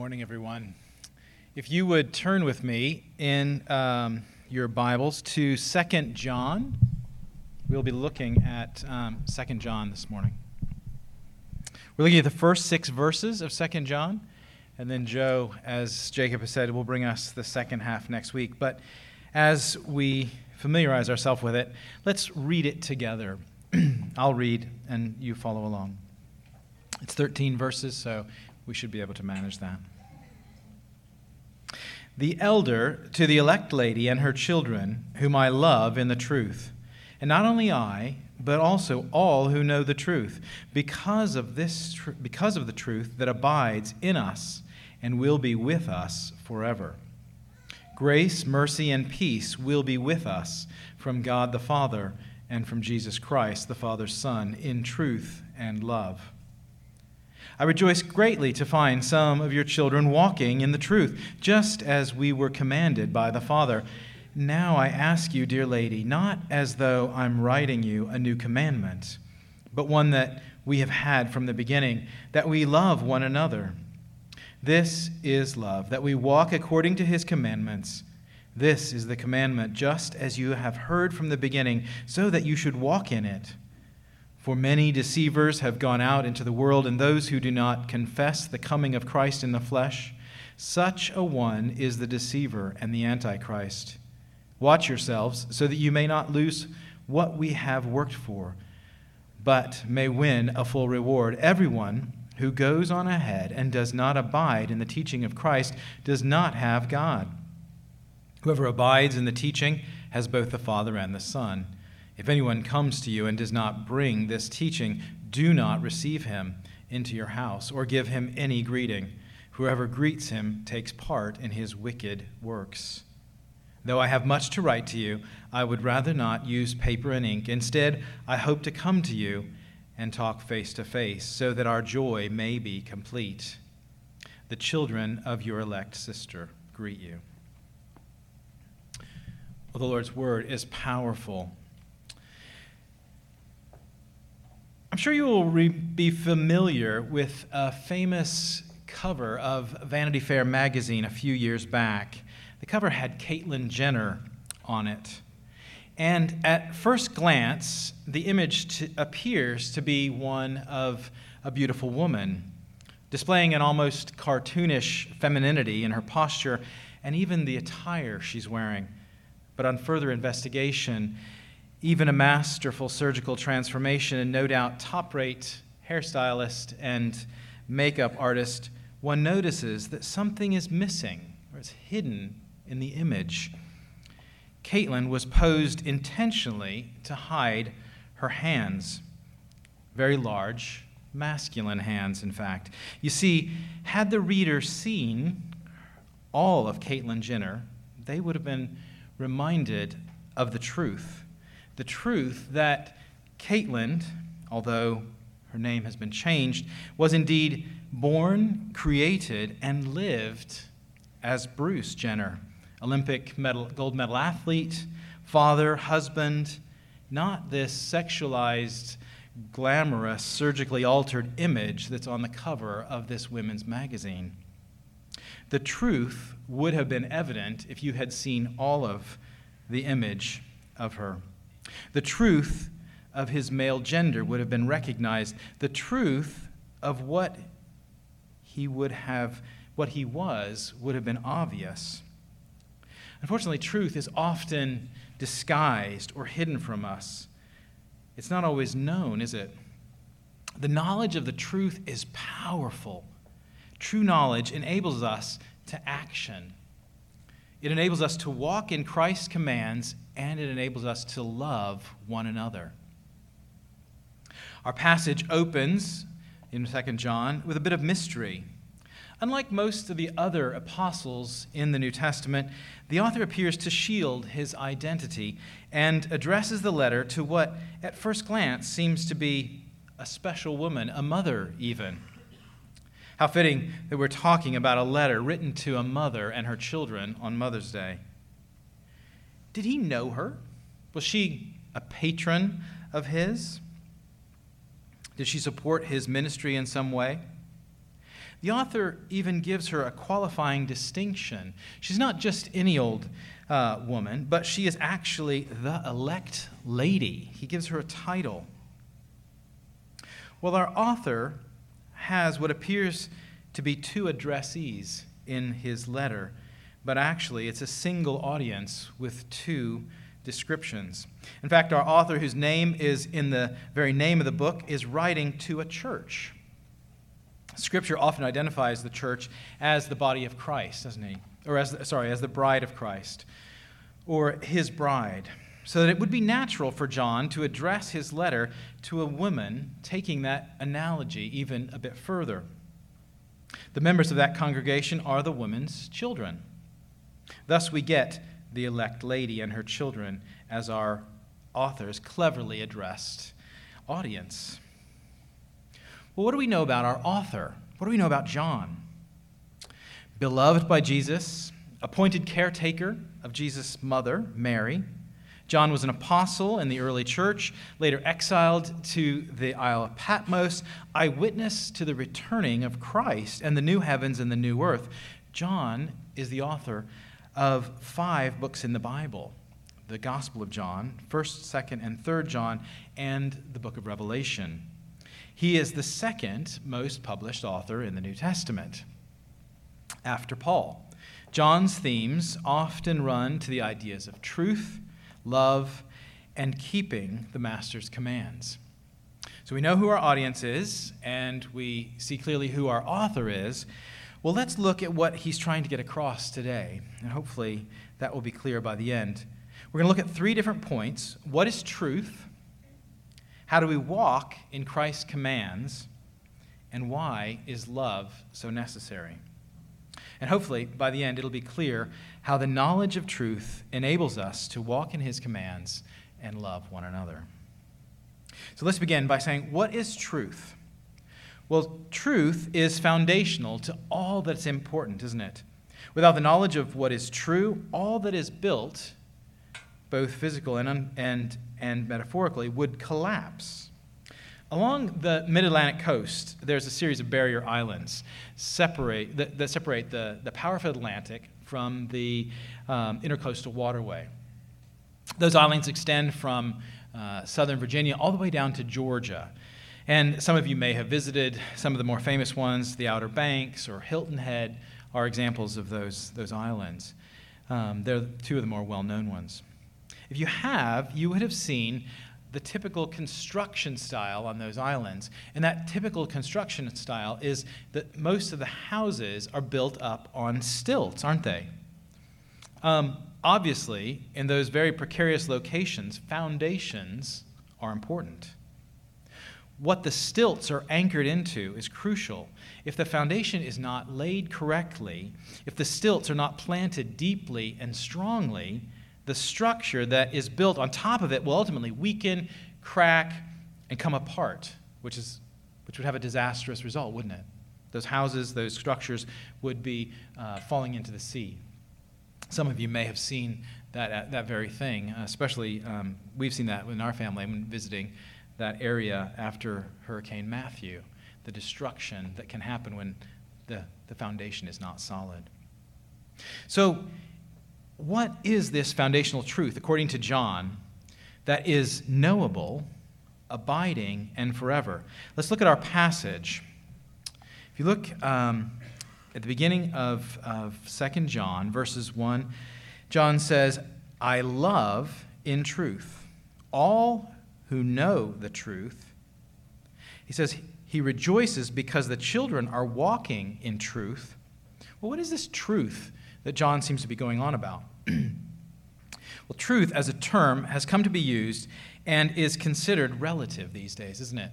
morning, everyone. If you would turn with me in um, your Bibles to Second John, we'll be looking at um, 2 John this morning. We're looking at the first six verses of Second John, and then Joe, as Jacob has said, will bring us the second half next week. But as we familiarize ourselves with it, let's read it together. I'll read, and you follow along. It's 13 verses, so we should be able to manage that. The elder to the elect lady and her children, whom I love in the truth, and not only I, but also all who know the truth, because of this tr- because of the truth that abides in us and will be with us forever. Grace, mercy, and peace will be with us from God the Father and from Jesus Christ, the Father's Son, in truth and love. I rejoice greatly to find some of your children walking in the truth, just as we were commanded by the Father. Now I ask you, dear lady, not as though I'm writing you a new commandment, but one that we have had from the beginning, that we love one another. This is love, that we walk according to his commandments. This is the commandment, just as you have heard from the beginning, so that you should walk in it. For many deceivers have gone out into the world, and those who do not confess the coming of Christ in the flesh, such a one is the deceiver and the antichrist. Watch yourselves so that you may not lose what we have worked for, but may win a full reward. Everyone who goes on ahead and does not abide in the teaching of Christ does not have God. Whoever abides in the teaching has both the Father and the Son. If anyone comes to you and does not bring this teaching, do not receive him into your house or give him any greeting. Whoever greets him takes part in his wicked works. Though I have much to write to you, I would rather not use paper and ink. Instead, I hope to come to you and talk face to face, so that our joy may be complete. The children of your elect sister greet you. Well, the Lord's word is powerful I'm sure you will re- be familiar with a famous cover of Vanity Fair magazine a few years back. The cover had Caitlyn Jenner on it. And at first glance, the image appears to be one of a beautiful woman, displaying an almost cartoonish femininity in her posture and even the attire she's wearing. But on further investigation, even a masterful surgical transformation, and no doubt top rate hairstylist and makeup artist, one notices that something is missing or it's hidden in the image. Caitlyn was posed intentionally to hide her hands, very large, masculine hands, in fact. You see, had the reader seen all of Caitlyn Jenner, they would have been reminded of the truth the truth that Caitlyn, although her name has been changed, was indeed born, created, and lived as Bruce Jenner, Olympic medal, gold medal athlete, father, husband, not this sexualized, glamorous, surgically altered image that's on the cover of this women's magazine. The truth would have been evident if you had seen all of the image of her. The truth of his male gender would have been recognized. The truth of what he would have, what he was, would have been obvious. Unfortunately, truth is often disguised or hidden from us. It's not always known, is it? The knowledge of the truth is powerful. True knowledge enables us to action. It enables us to walk in Christ's commands and it enables us to love one another. Our passage opens in 2 John with a bit of mystery. Unlike most of the other apostles in the New Testament, the author appears to shield his identity and addresses the letter to what, at first glance, seems to be a special woman, a mother, even. How fitting that we're talking about a letter written to a mother and her children on Mother's Day. Did he know her? Was she a patron of his? Did she support his ministry in some way? The author even gives her a qualifying distinction. She's not just any old uh, woman, but she is actually the elect lady. He gives her a title. Well, our author has what appears to be two addressees in his letter, but actually it's a single audience with two descriptions. In fact, our author, whose name is in the very name of the book, is writing to a church. Scripture often identifies the church as the body of Christ, doesn't he? Or as sorry, as the bride of Christ, or his bride. So that it would be natural for John to address his letter to a woman, taking that analogy even a bit further. The members of that congregation are the woman's children. Thus, we get the elect lady and her children as our author's cleverly addressed audience. Well, what do we know about our author? What do we know about John? Beloved by Jesus, appointed caretaker of Jesus' mother, Mary. John was an apostle in the early church, later exiled to the Isle of Patmos, eyewitness to the returning of Christ and the new heavens and the new earth. John is the author of five books in the Bible the Gospel of John, 1st, 2nd, and 3rd John, and the book of Revelation. He is the second most published author in the New Testament after Paul. John's themes often run to the ideas of truth, love, and keeping the Master's commands. So we know who our audience is, and we see clearly who our author is. Well, let's look at what he's trying to get across today, and hopefully that will be clear by the end. We're going to look at three different points what is truth? How do we walk in Christ's commands? And why is love so necessary? And hopefully, by the end, it'll be clear how the knowledge of truth enables us to walk in his commands and love one another. So let's begin by saying, What is truth? Well, truth is foundational to all that's important, isn't it? Without the knowledge of what is true, all that is built, both physical and, and, and metaphorically, would collapse. Along the mid Atlantic coast, there's a series of barrier islands separate, that, that separate the, the powerful Atlantic from the um, intercoastal waterway. Those islands extend from uh, southern Virginia all the way down to Georgia. And some of you may have visited some of the more famous ones, the Outer Banks or Hilton Head are examples of those, those islands. Um, they're two of the more well known ones. If you have, you would have seen the typical construction style on those islands. And that typical construction style is that most of the houses are built up on stilts, aren't they? Um, obviously, in those very precarious locations, foundations are important what the stilts are anchored into is crucial. If the foundation is not laid correctly, if the stilts are not planted deeply and strongly, the structure that is built on top of it will ultimately weaken, crack, and come apart, which, is, which would have a disastrous result, wouldn't it? Those houses, those structures would be uh, falling into the sea. Some of you may have seen that, uh, that very thing, especially um, we've seen that in our family when visiting that area after Hurricane Matthew, the destruction that can happen when the, the foundation is not solid. So, what is this foundational truth, according to John, that is knowable, abiding, and forever? Let's look at our passage. If you look um, at the beginning of, of 2 John, verses 1, John says, I love in truth all who know the truth. He says he rejoices because the children are walking in truth. Well, what is this truth that John seems to be going on about? well, truth as a term has come to be used and is considered relative these days, isn't it?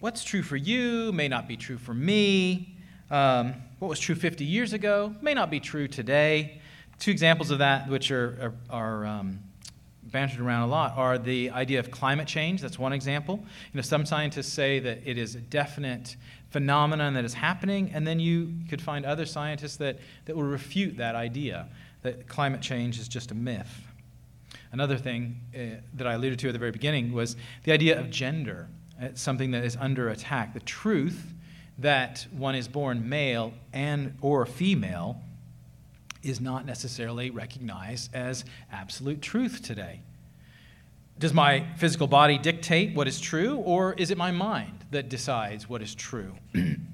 What's true for you may not be true for me. Um, what was true 50 years ago may not be true today. Two examples of that, which are, are, are um, bantered around a lot are the idea of climate change. That's one example. You know, some scientists say that it is a definite phenomenon that is happening, and then you could find other scientists that, that will refute that idea that climate change is just a myth. Another thing uh, that I alluded to at the very beginning was the idea of gender. It's something that is under attack. The truth that one is born male and or female is not necessarily recognized as absolute truth today. Does my physical body dictate what is true, or is it my mind that decides what is true?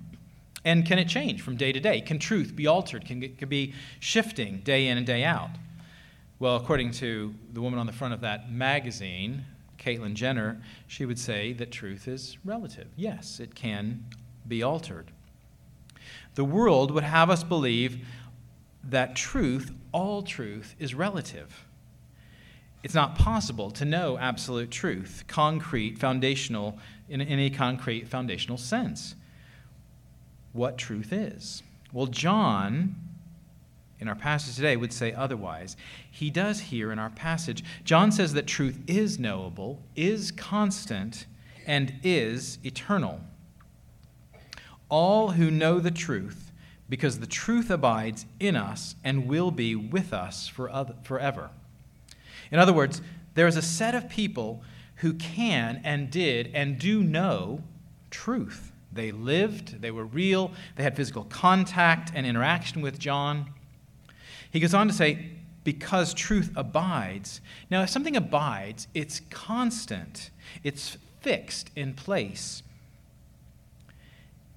and can it change from day to day? Can truth be altered? Can it be shifting day in and day out? Well, according to the woman on the front of that magazine, Caitlyn Jenner, she would say that truth is relative. Yes, it can be altered. The world would have us believe that truth, all truth, is relative. It's not possible to know absolute truth, concrete, foundational, in any concrete, foundational sense. What truth is? Well, John, in our passage today, would say otherwise. He does here in our passage. John says that truth is knowable, is constant, and is eternal. All who know the truth because the truth abides in us and will be with us for other, forever. In other words, there is a set of people who can and did and do know truth. They lived, they were real, they had physical contact and interaction with John. He goes on to say, because truth abides. Now, if something abides, it's constant, it's fixed in place.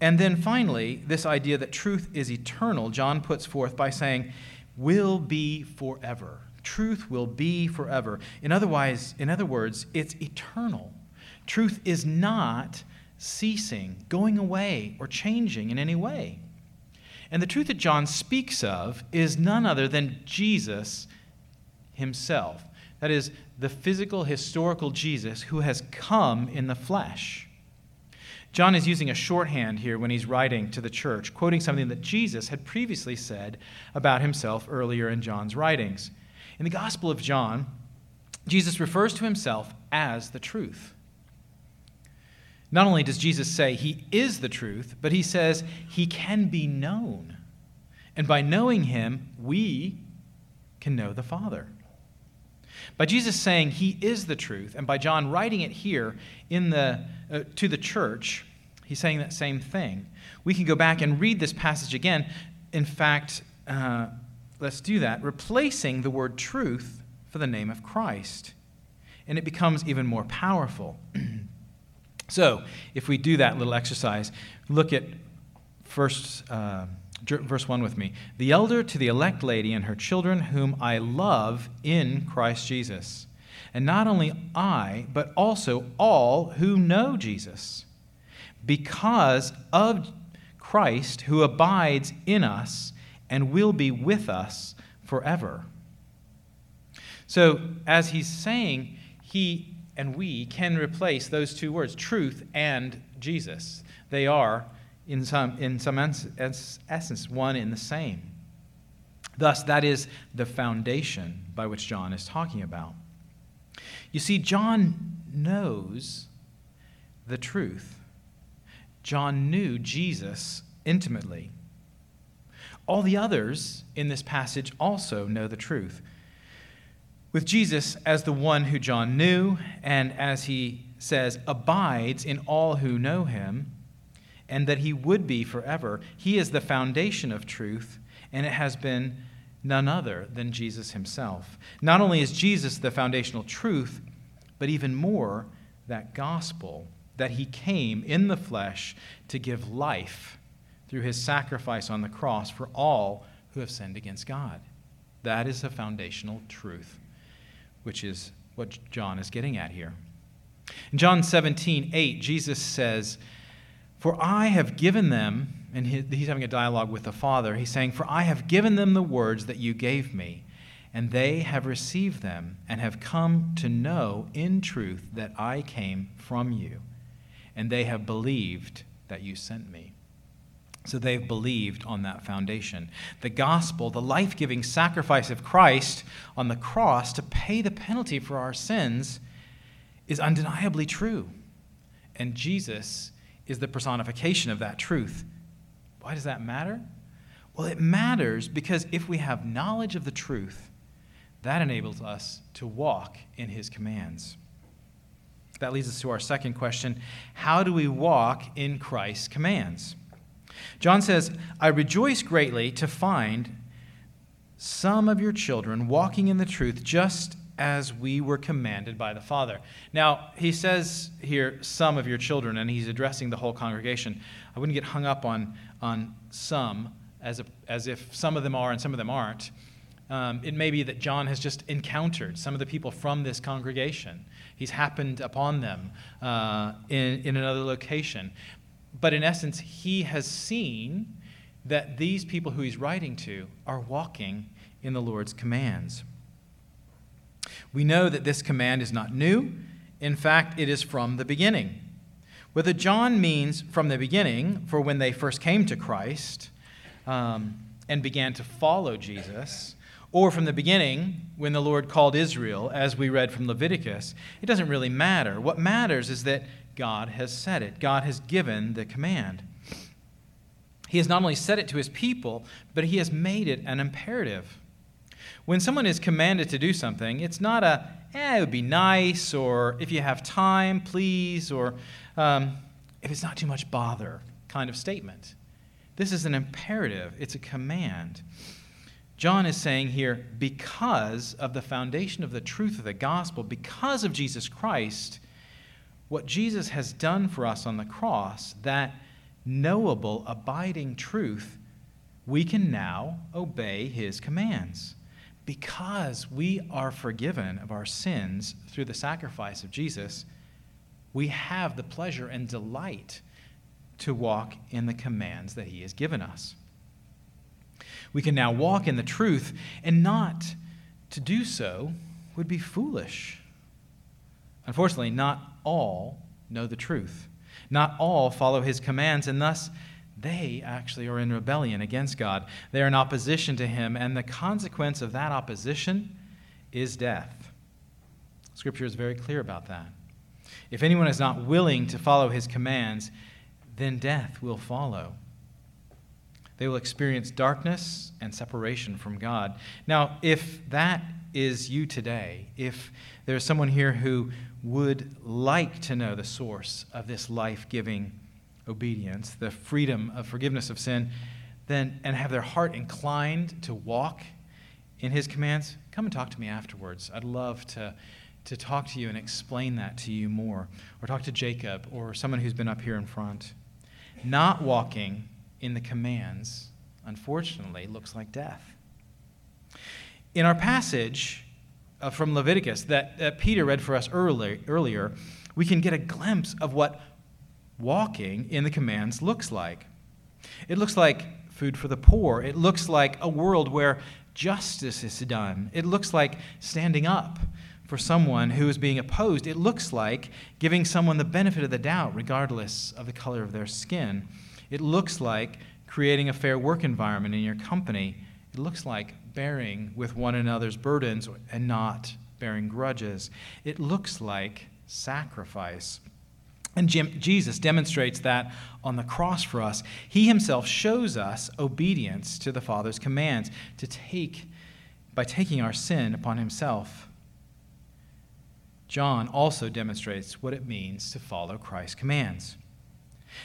And then finally, this idea that truth is eternal, John puts forth by saying, will be forever. Truth will be forever. In, otherwise, in other words, it's eternal. Truth is not ceasing, going away, or changing in any way. And the truth that John speaks of is none other than Jesus himself. That is, the physical, historical Jesus who has come in the flesh. John is using a shorthand here when he's writing to the church, quoting something that Jesus had previously said about himself earlier in John's writings. In the Gospel of John, Jesus refers to himself as the truth. Not only does Jesus say he is the truth, but he says he can be known. And by knowing him, we can know the Father. By Jesus saying he is the truth, and by John writing it here in the, uh, to the church, he's saying that same thing. We can go back and read this passage again. In fact, uh, let's do that, replacing the word truth for the name of Christ. And it becomes even more powerful. so, if we do that little exercise, look at first. Uh, verse 1 with me. The elder to the elect lady and her children, whom I love in Christ Jesus. And not only I, but also all who know Jesus. Because of Christ who abides in us and will be with us forever. So, as he's saying, he and we can replace those two words, truth and Jesus. They are in some, in some essence, one in the same. Thus, that is the foundation by which John is talking about. You see, John knows the truth. John knew Jesus intimately. All the others in this passage also know the truth. With Jesus as the one who John knew, and as he says, abides in all who know him, and that he would be forever. He is the foundation of truth, and it has been none other than Jesus himself. Not only is Jesus the foundational truth, but even more, that gospel that he came in the flesh to give life through his sacrifice on the cross for all who have sinned against God. That is a foundational truth, which is what John is getting at here. In John 17, 8, Jesus says, for I have given them, and he's having a dialogue with the Father. He's saying, For I have given them the words that you gave me, and they have received them, and have come to know in truth that I came from you, and they have believed that you sent me. So they've believed on that foundation. The gospel, the life giving sacrifice of Christ on the cross to pay the penalty for our sins, is undeniably true. And Jesus is the personification of that truth. Why does that matter? Well, it matters because if we have knowledge of the truth, that enables us to walk in his commands. That leads us to our second question How do we walk in Christ's commands? John says, I rejoice greatly to find some of your children walking in the truth just as we were commanded by the Father. Now, he says here, some of your children, and he's addressing the whole congregation. I wouldn't get hung up on, on some as, a, as if some of them are and some of them aren't. Um, it may be that John has just encountered some of the people from this congregation. He's happened upon them uh, in, in another location. But in essence, he has seen that these people who he's writing to are walking in the Lord's commands. We know that this command is not new. In fact, it is from the beginning. Whether John means from the beginning, for when they first came to Christ um, and began to follow Jesus, or from the beginning when the Lord called Israel, as we read from Leviticus, it doesn't really matter. What matters is that God has said it, God has given the command. He has not only said it to his people, but he has made it an imperative. When someone is commanded to do something, it's not a, eh, it would be nice, or if you have time, please, or um, if it's not too much bother kind of statement. This is an imperative, it's a command. John is saying here, because of the foundation of the truth of the gospel, because of Jesus Christ, what Jesus has done for us on the cross, that knowable, abiding truth, we can now obey his commands. Because we are forgiven of our sins through the sacrifice of Jesus, we have the pleasure and delight to walk in the commands that he has given us. We can now walk in the truth, and not to do so would be foolish. Unfortunately, not all know the truth. Not all follow his commands, and thus they actually are in rebellion against God. They are in opposition to him, and the consequence of that opposition is death. Scripture is very clear about that. If anyone is not willing to follow his commands, then death will follow. They will experience darkness and separation from God. Now, if that is you today, if there's someone here who would like to know the source of this life giving obedience, the freedom of forgiveness of sin, then and have their heart inclined to walk in his commands, come and talk to me afterwards. I'd love to, to talk to you and explain that to you more. Or talk to Jacob or someone who's been up here in front. Not walking in the commands, unfortunately, looks like death. In our passage uh, from Leviticus that, Peter read for us early, earlier, we can get a glimpse of what walking in the commands looks like. It looks like food for the poor. It looks like a world where justice is done. It looks like standing up for someone who is being opposed. It looks like giving someone the benefit of the doubt, regardless of the color of their skin. It looks like creating a fair work environment in your company. It looks like bearing with one another's burdens and not bearing grudges. It looks like sacrifice. And Jesus demonstrates that on the cross for us. He himself shows us obedience to the Father's commands to take by taking our sin upon himself. John also demonstrates what it means to follow Christ's commands.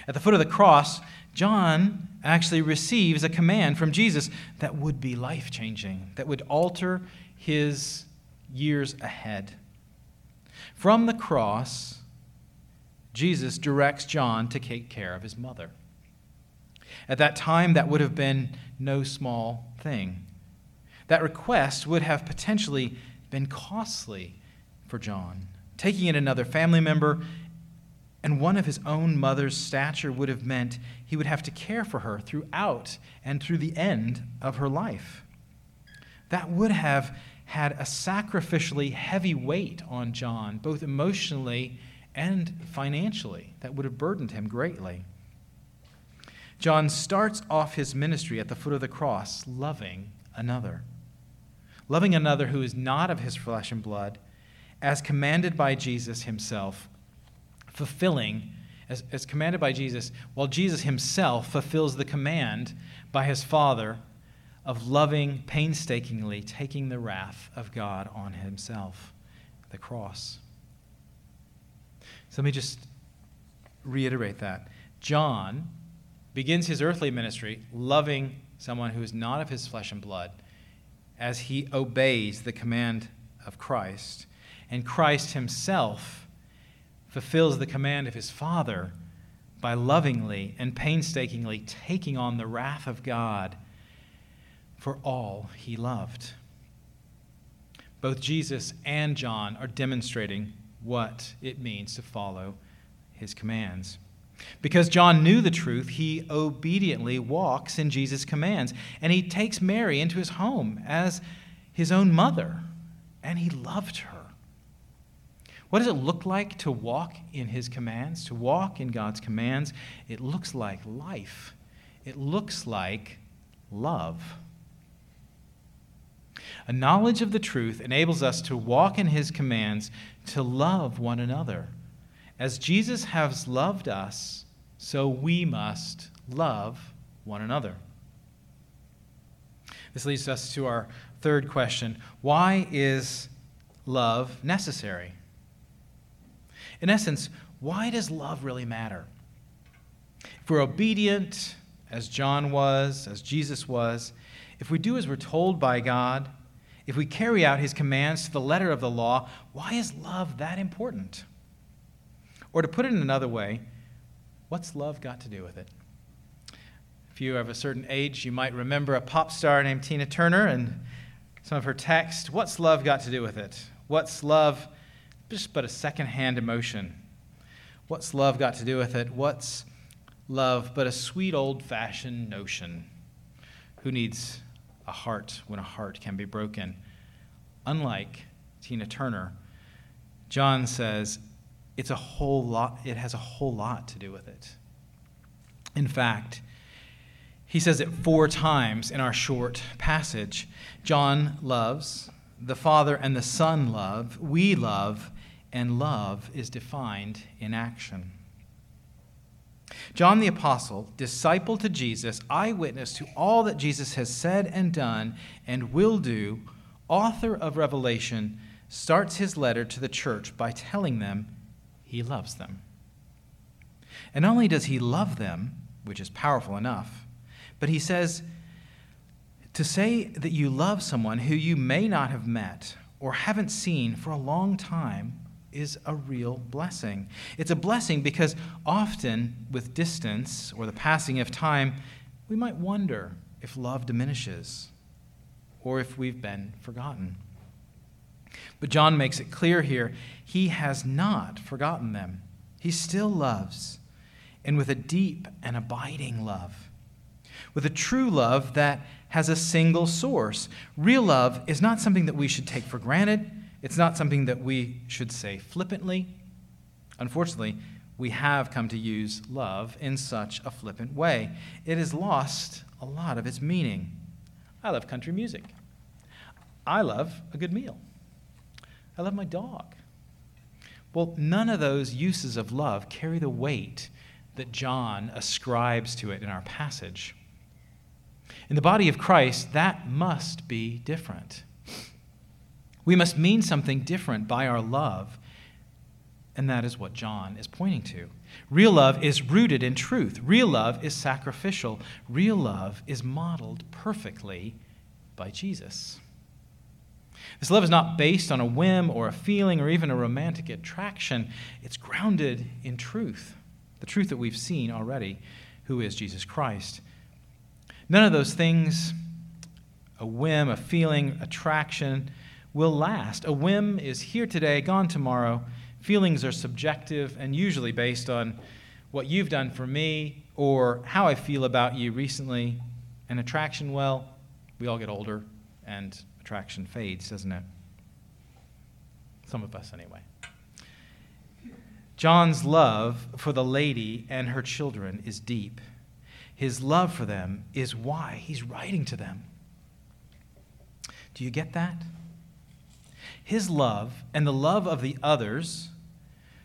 At the foot of the cross, John actually receives a command from Jesus that would be life changing, that would alter his years ahead. From the cross, Jesus directs John to take care of his mother. At that time, that would have been no small thing. That request would have potentially been costly for John. Taking in another family member and one of his own mother's stature would have meant he would have to care for her throughout and through the end of her life. That would have had a sacrificially heavy weight on John, both emotionally and financially, that would have burdened him greatly. John starts off his ministry at the foot of the cross, loving another. Loving another who is not of his flesh and blood, as commanded by Jesus himself fulfilling, as, as commanded by Jesus, while Jesus himself fulfills the command by his Father of loving painstakingly, taking the wrath of God on himself, the cross. So let me just reiterate that. John begins his earthly ministry loving someone who is not of his flesh and blood as he obeys the command of Christ. And Christ himself fulfills the command of his Father by lovingly and painstakingly taking on the wrath of God for all he loved. Both Jesus and John are demonstrating what it means to follow his commands. Because John knew the truth, he obediently walks in Jesus' commands. And he takes Mary into his home as his own mother, and he loved her. What does it look like to walk in his commands? To walk in God's commands? It looks like life, it looks like love. A knowledge of the truth enables us to walk in his commands, to love one another. As Jesus has loved us, so we must love one another. This leads us to our third question Why is love necessary? In essence, why does love really matter? If we're obedient, as John was, as Jesus was, if we do as we're told by God, if we carry out his commands to the letter of the law, why is love that important? Or to put it in another way, what's love got to do with it? If you are of a certain age, you might remember a pop star named Tina Turner and some of her text. What's love got to do with it? What's love just but a second-hand emotion? What's love got to do with it? What's love but a sweet old-fashioned notion? Who needs a heart when a heart can be broken? Unlike Tina Turner, John says, it's a whole lot, it has a whole lot to do with it. In fact, he says it four times in our short passage. John loves, the Father and the Son love, we love, and love is defined in action. John the Apostle, disciple to Jesus, eyewitness to all that Jesus has said and done and will do, author of Revelation, starts his letter to the church by telling them he loves them. And not only does he love them, which is powerful enough, but he says, to say that you love someone who you may not have met or haven't seen for a long time is a real blessing. It's a blessing because often, with distance or the passing of time, we might wonder if love diminishes or if we've been forgotten. But John makes it clear here he has not forgotten them. He still loves, and with a deep and abiding love. With a true love that has a single source. Real love is not something that we should take for granted, it's not something that we should say flippantly. Unfortunately, we have come to use love in such a flippant way. It has lost a lot of its meaning. I love country music. I love a good meal. I love my dog. Well, none of those uses of love carry the weight that John ascribes to it in our passage. In the body of Christ, that must be different. We must mean something different by our love, and that is what John is pointing to. Real love is rooted in truth, real love is sacrificial, real love is modeled perfectly by Jesus. This love is not based on a whim or a feeling or even a romantic attraction. It's grounded in truth, the truth that we've seen already, who is Jesus Christ. None of those things, a whim, a feeling, attraction, will last. A whim is here today, gone tomorrow. Feelings are subjective and usually based on what you've done for me or how I feel about you recently. An attraction, well, we all get older and attraction fades, doesn't it? Some of us, anyway. John's love for the lady and her children is deep. His love for them is why he's writing to them. Do you get that? His love and the love of the others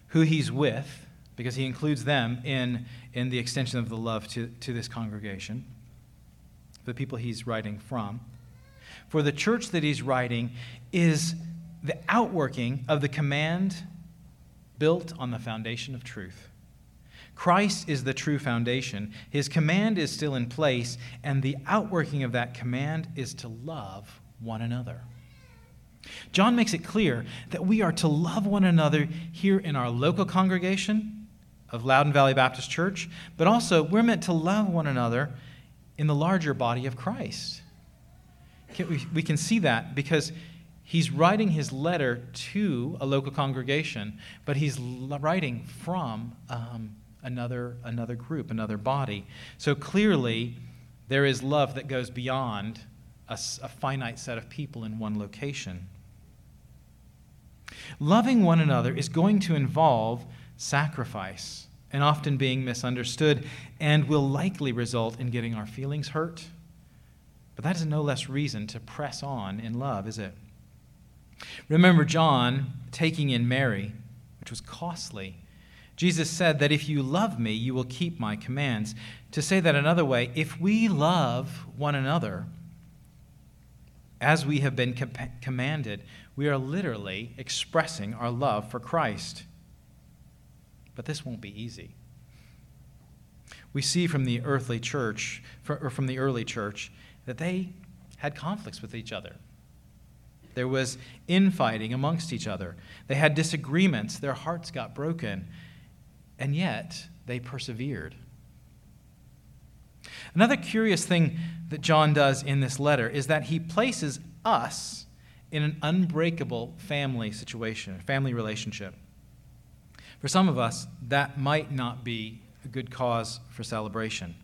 who he's with, because he includes them in, in the extension of the love to, to this congregation, the people he's writing from for the church that he's writing is the outworking of the command built on the foundation of truth. Christ is the true foundation. His command is still in place, and the outworking of that command is to love one another. John makes it clear that we are to love one another here in our local congregation of Loudon Valley Baptist Church, but also we're meant to love one another in the larger body of Christ. We can see that because he's writing his letter to a local congregation, but he's writing from um, another, another group, another body. So clearly, there is love that goes beyond a, a finite set of people in one location. Loving one another is going to involve sacrifice and often being misunderstood and will likely result in getting our feelings hurt. But that is no less reason to press on in love, is it? Remember John taking in Mary, which was costly. Jesus said that if you love me, you will keep my commands. To say that another way, if we love one another as we have been com- commanded, we are literally expressing our love for Christ. But this won't be easy. We see from the earthly church, or from the early church, that they had conflicts with each other. There was infighting amongst each other. They had disagreements. Their hearts got broken. And yet, they persevered. Another curious thing that John does in this letter is that he places us in an unbreakable family situation, family relationship. For some of us, that might not be a good cause for celebration.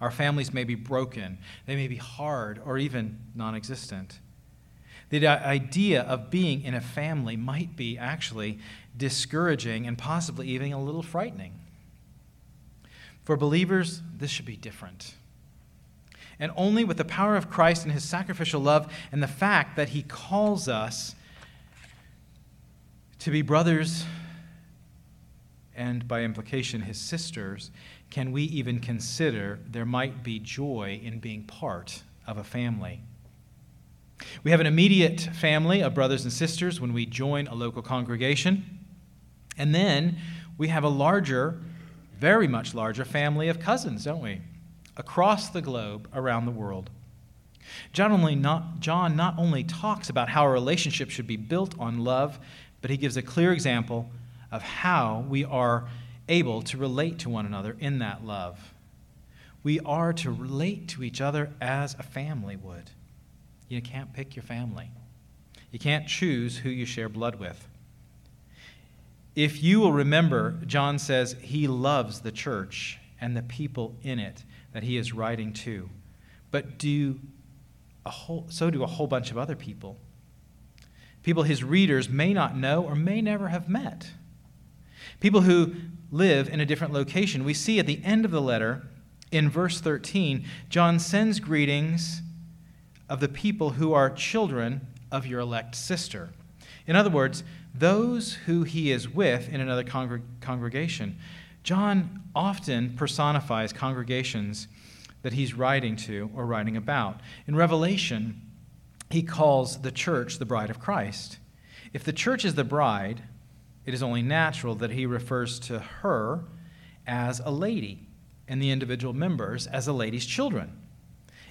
Our families may be broken, they may be hard or even non existent. The idea of being in a family might be actually discouraging and possibly even a little frightening. For believers, this should be different. And only with the power of Christ and his sacrificial love and the fact that he calls us to be brothers and by implication his sisters can we even consider there might be joy in being part of a family. We have an immediate family of brothers and sisters when we join a local congregation. And then we have a larger, very much larger family of cousins, don't we? Across the globe, around the world. John, only not, John not only talks about how a relationship should be built on love, but he gives a clear example of how we are able to relate to one another in that love. We are to relate to each other as a family would. You can't pick your family, you can't choose who you share blood with. If you will remember, John says he loves the church and the people in it that he is writing to. But do a whole, so do a whole bunch of other people. People his readers may not know or may never have met. People who live in a different location. We see at the end of the letter, in verse 13, John sends greetings of the people who are children of your elect sister. In other words, those who he is with in another congr- congregation. John often personifies congregations that he's writing to or writing about. In Revelation, he calls the church the bride of Christ. If the church is the bride, it is only natural that he refers to her as a lady and the individual members as a lady's children.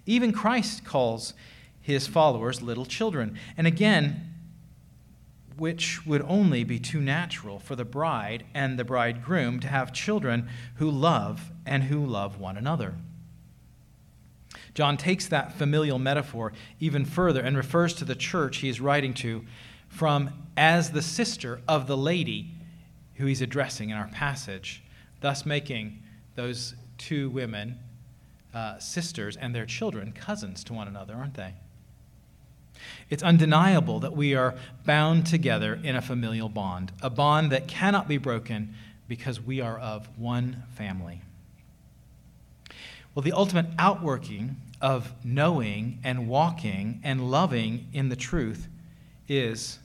Even Christ calls his followers little children. And again, which would only be too natural for the bride and the bridegroom to have children who love and who love one another. John takes that familial metaphor even further and refers to the church he is writing to from as the sister of the lady who he's addressing in our passage, thus making those two women uh, sisters and their children cousins to one another, aren't they? It's undeniable that we are bound together in a familial bond, a bond that cannot be broken because we are of one family. Well, the ultimate outworking of knowing and walking and loving in the truth is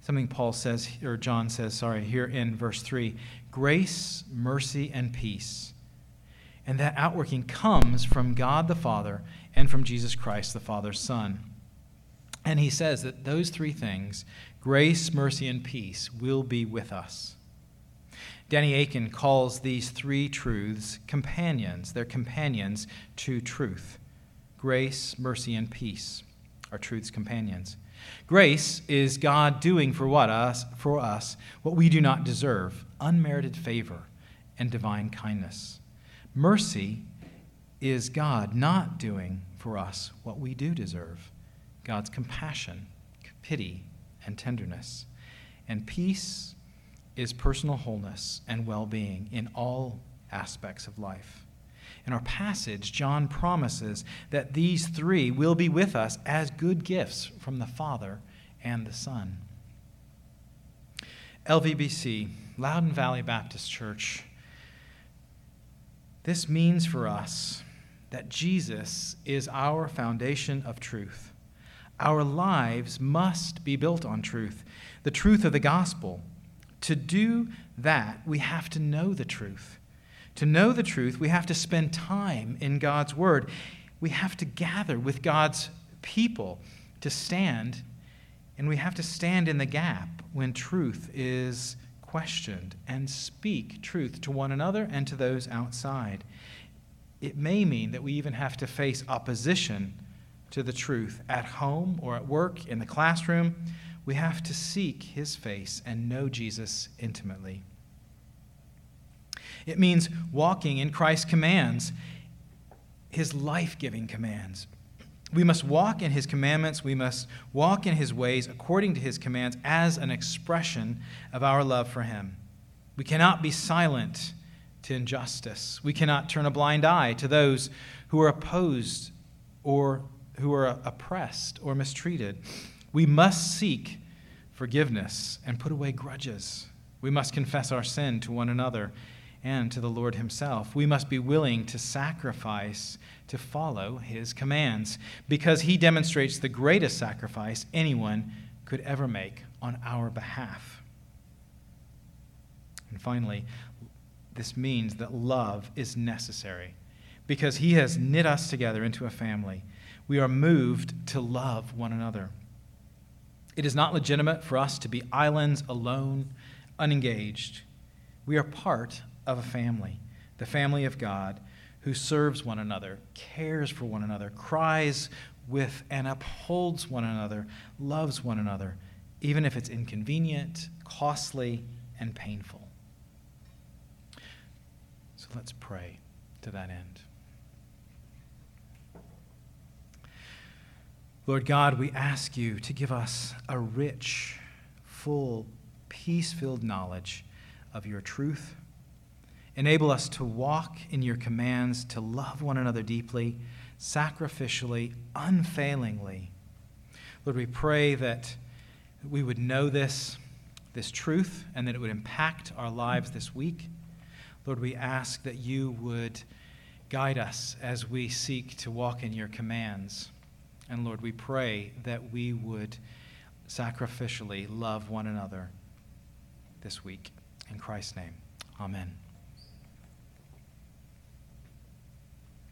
something Paul says, or John says, sorry, here in verse 3 grace, mercy, and peace. And that outworking comes from God the Father and from Jesus Christ, the Father's Son. And he says that those three things, grace, mercy, and peace, will be with us. Danny Akin calls these three truths companions. They're companions to truth. Grace, mercy, and peace are truth's companions. Grace is God doing for what us for us what we do not deserve, unmerited favor and divine kindness. Mercy is God not doing for us what we do deserve, God's compassion, pity, and tenderness. And peace is personal wholeness and well-being in all aspects of life. In our passage, John promises that these three will be with us as good gifts from the Father and the Son. LVBC, Loudon Valley Baptist Church, this means for us that Jesus is our foundation of truth. Our lives must be built on truth, the truth of the gospel. To do that, we have to know the truth. To know the truth, we have to spend time in God's Word. We have to gather with God's people to stand, and we have to stand in the gap when truth is questioned and speak truth to one another and to those outside. It may mean that we even have to face opposition to the truth at home or at work, in the classroom. We have to seek his face and know Jesus intimately. It means walking in Christ's commands, his life giving commands. We must walk in his commandments. We must walk in his ways according to his commands as an expression of our love for him. We cannot be silent to injustice. We cannot turn a blind eye to those who are opposed or who are oppressed or mistreated. We must seek forgiveness and put away grudges. We must confess our sin to one another and to the Lord Himself. We must be willing to sacrifice to follow His commands because He demonstrates the greatest sacrifice anyone could ever make on our behalf. And finally, this means that love is necessary because He has knit us together into a family. We are moved to love one another. It is not legitimate for us to be islands alone, unengaged. We are part of a family, the family of God, who serves one another, cares for one another, cries with and upholds one another, loves one another, even if it's inconvenient, costly, and painful. So let's pray to that end. Lord God, we ask you to give us a rich, full, peace filled knowledge of your truth Enable us to walk in your commands, to love one another deeply, sacrificially, unfailingly. Lord, we pray that we would know this, this truth and that it would impact our lives this week. Lord, we ask that you would guide us as we seek to walk in your commands. And Lord, we pray that we would sacrificially love one another this week. In Christ's name, amen.